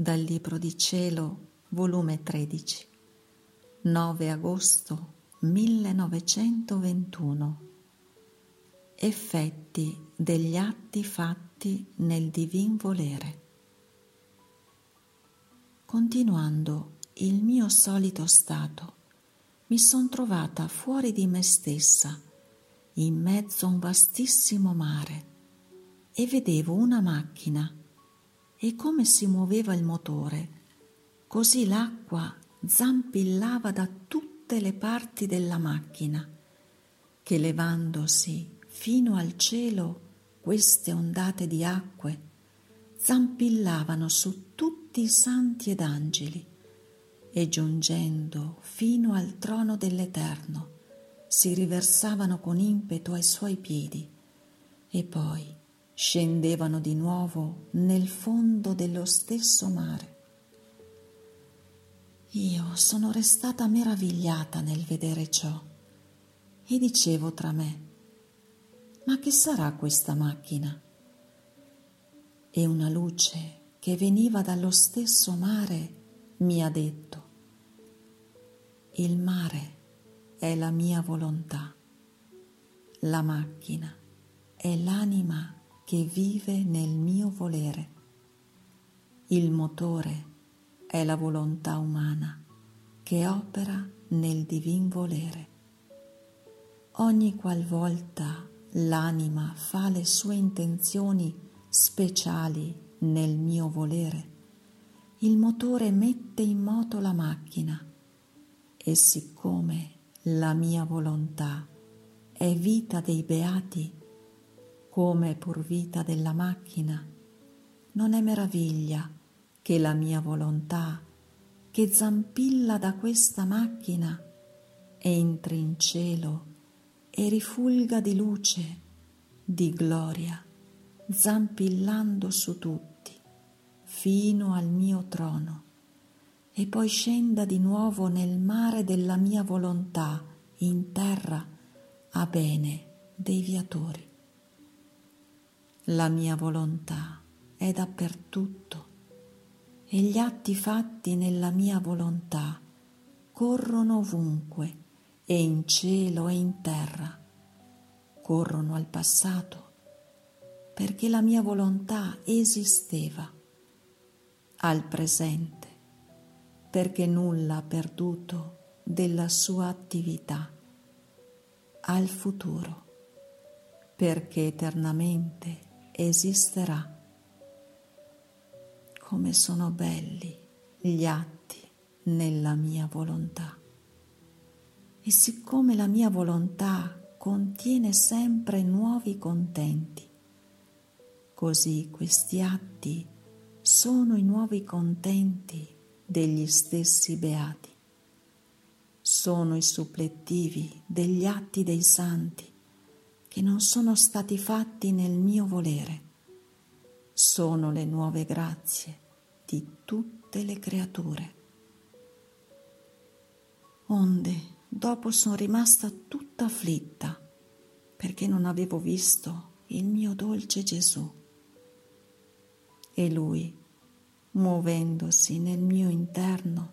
Dal Libro di Cielo, volume 13, 9 agosto 1921. Effetti degli atti fatti nel divin volere. Continuando il mio solito stato, mi son trovata fuori di me stessa, in mezzo a un vastissimo mare, e vedevo una macchina e come si muoveva il motore, così l'acqua zampillava da tutte le parti della macchina, che levandosi fino al cielo queste ondate di acque zampillavano su tutti i santi ed angeli e giungendo fino al trono dell'Eterno si riversavano con impeto ai suoi piedi e poi scendevano di nuovo nel fondo dello stesso mare. Io sono restata meravigliata nel vedere ciò e dicevo tra me, ma che sarà questa macchina? E una luce che veniva dallo stesso mare mi ha detto, il mare è la mia volontà, la macchina è l'anima che vive nel mio volere. Il motore è la volontà umana che opera nel divin volere. Ogni qualvolta l'anima fa le sue intenzioni speciali nel mio volere, il motore mette in moto la macchina e siccome la mia volontà è vita dei beati, come pur vita della macchina, non è meraviglia che la mia volontà, che zampilla da questa macchina, entri in cielo e rifulga di luce, di gloria, zampillando su tutti, fino al mio trono, e poi scenda di nuovo nel mare della mia volontà, in terra, a bene dei viatori. La mia volontà è dappertutto. E gli atti fatti nella mia volontà corrono ovunque e in cielo e in terra, corrono al passato perché la mia volontà esisteva, al presente perché nulla ha perduto della sua attività, al futuro perché eternamente esisterà. Come sono belli gli atti nella mia volontà. E siccome la mia volontà contiene sempre nuovi contenti, così questi atti sono i nuovi contenti degli stessi beati. Sono i supplettivi degli atti dei santi che non sono stati fatti nel mio volere. Sono le nuove grazie di tutte le creature. Onde, dopo sono rimasta tutta afflitta perché non avevo visto il mio dolce Gesù. E lui, muovendosi nel mio interno,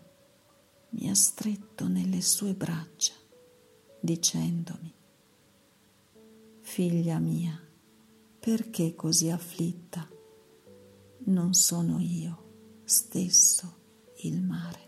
mi ha stretto nelle sue braccia, dicendomi, Figlia mia, perché così afflitta? Non sono io stesso il mare.